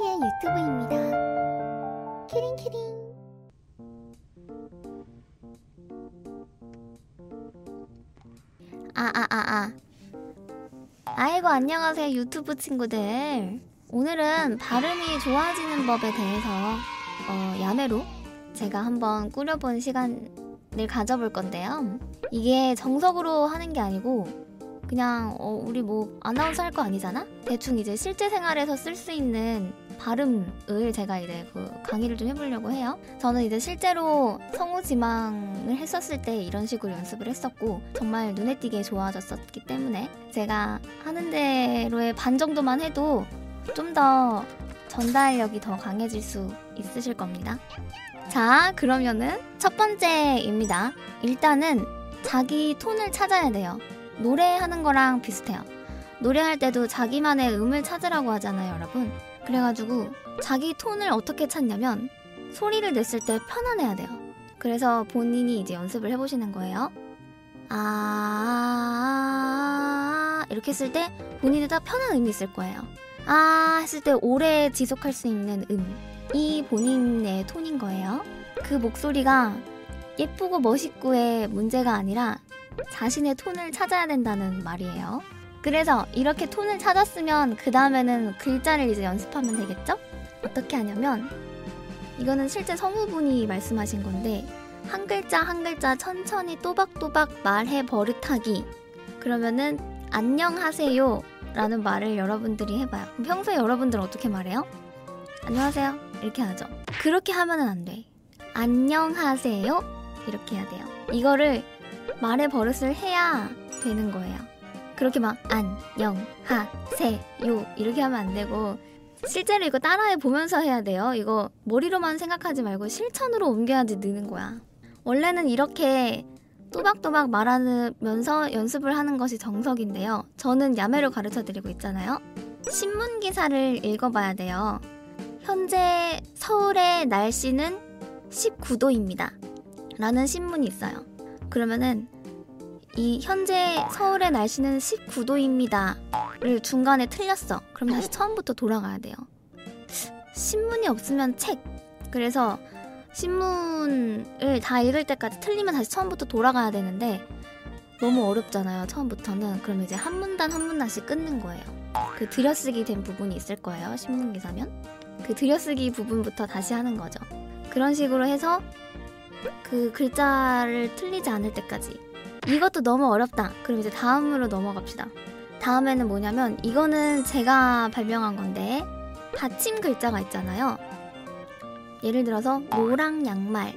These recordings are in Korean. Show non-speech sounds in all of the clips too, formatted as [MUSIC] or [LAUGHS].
큐티의 유튜브입니다. 키링키링. 아, 아, 아, 아. 아이고, 안녕하세요, 유튜브 친구들. 오늘은 발음이 좋아지는 법에 대해서, 어, 야매로 제가 한번 꾸려본 시간을 가져볼 건데요. 이게 정석으로 하는 게 아니고, 그냥 어, 우리 뭐 아나운서 할 거 아니잖아? 대충 이제 실제 생활에서 쓸 수 있는 발음을 제가 이제 그 강의를 좀 해보려고 해요. 저는 이제 실제로 성우 지망을 했었을 때 이런 식으로 연습을 했었고 정말 눈에 띄게 좋아졌었기 때문에 제가 하는 대로의 반 정도만 해도 좀 더 전달력이 더 강해질 수 있으실 겁니다. 자, 그러면은 첫 번째입니다. 일단은 자기 톤을 찾아야 돼요. 노래하는 거랑 비슷해요. 노래할 때도 자기만의 음을 찾으라고 하잖아요, 여러분. 그래가지고 자기 톤을 어떻게 찾냐면 소리를 냈을 때 편안해야 돼요. 그래서 본인이 이제 연습을 해보시는 거예요. 아, 이렇게 했을 때 본인이 다 편한 음이 있을 거예요. 아, 했을 때 오래 지속할 수 있는 음. 이 본인의 톤인 거예요. 그 목소리가 예쁘고 멋있고의 문제가 아니라 자신의 톤을 찾아야 된다는 말이에요. 그래서 이렇게 톤을 찾았으면 그 다음에는 글자를 이제 연습하면 되겠죠? 어떻게 하냐면 이거는 실제 성우분이 말씀하신 건데 한 글자 한 글자 천천히 또박또박 말해 버릇하기 그러면은 안녕하세요 라는 말을 여러분들이 해봐요. 평소에 여러분들은 어떻게 말해요? 안녕하세요 이렇게 하죠. 그렇게 하면은 안 돼. 안녕하세요 이렇게 해야 돼요. 이거를 말의 버릇을 해야 되는 거예요. 그렇게 막 안녕 하세요 이렇게 하면 안 되고 실제로 이거 따라해 보면서 해야 돼요. 이거 머리로만 생각하지 말고 실천으로 옮겨야지 느는 거야. 원래는 이렇게 또박또박 말하면서 연습을 하는 것이 정석인데요. 저는 야매로 가르쳐 드리고 있잖아요. 신문 기사를 읽어봐야 돼요. 현재 서울의 날씨는 19도입니다. 라는 신문이 있어요. 그러면은 이 현재 서울의 날씨는 19도입니다를 중간에 틀렸어. 그럼 다시 처음부터 돌아가야 돼요. 신문이 없으면 책. 그래서 신문을 다 읽을 때까지 틀리면 다시 처음부터 돌아가야 되는데 너무 어렵잖아요. 처음부터는. 그럼 이제 한 문단 한 문단씩 끊는 거예요. 그 들여쓰기 된 부분이 있을 거예요. 신문 기사면. 그 들여쓰기 부분부터 다시 하는 거죠. 그런 식으로 해서 그 글자를 틀리지 않을 때까지 이것도 너무 어렵다. 그럼 이제 다음으로 넘어갑시다. 다음에는 뭐냐면 이거는 제가 발명한 건데 받침 글자가 있잖아요. 예를 들어서 노랑 양말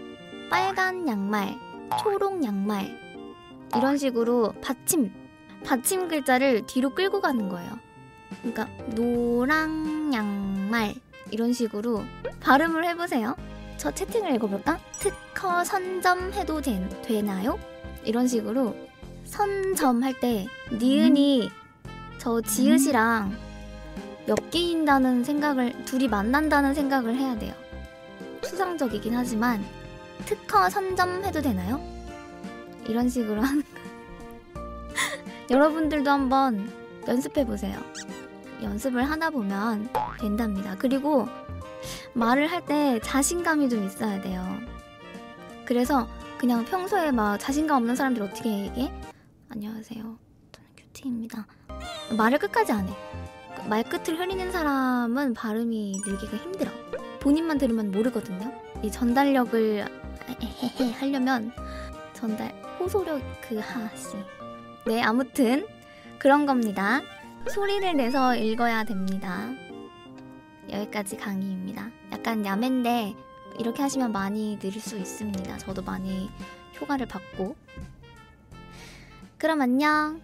빨간 양말 초록 양말 이런 식으로 받침 받침 글자를 뒤로 끌고 가는 거예요. 그러니까 노랑 양말 이런 식으로 발음을 해보세요. 저 채팅을 읽어볼까? 특허 선점해도 된, 되나요? 이런 식으로 선점 할 때 니은이 저 지읒이랑 엮인다는 생각을 둘이 만난다는 생각을 해야 돼요. 추상적이긴 하지만 특허 선점 해도 되나요? 이런 식으로 하는 [LAUGHS] 여러분들도 한번 연습해 보세요. 연습을 하다 보면 된답니다. 그리고 말을 할 때 자신감이 좀 있어야 돼요. 그래서 그냥 평소에 막 자신감 없는 사람들 어떻게 얘기해? 안녕하세요. 저는 큐티입니다. 말을 끝까지 안 해. 말끝을 흐리는 사람은 발음이 늘기가 힘들어. 본인만 들으면 모르거든요. 이 전달력을 하려면 전달 호소력 그 하씨. 네, 아무튼 그런 겁니다. 소리를 내서 읽어야 됩니다. 여기까지 강의입니다. 약간 야맨데 이렇게 하시면 많이 늘 수 있습니다. 저도 많이 효과를 받고. 그럼 안녕.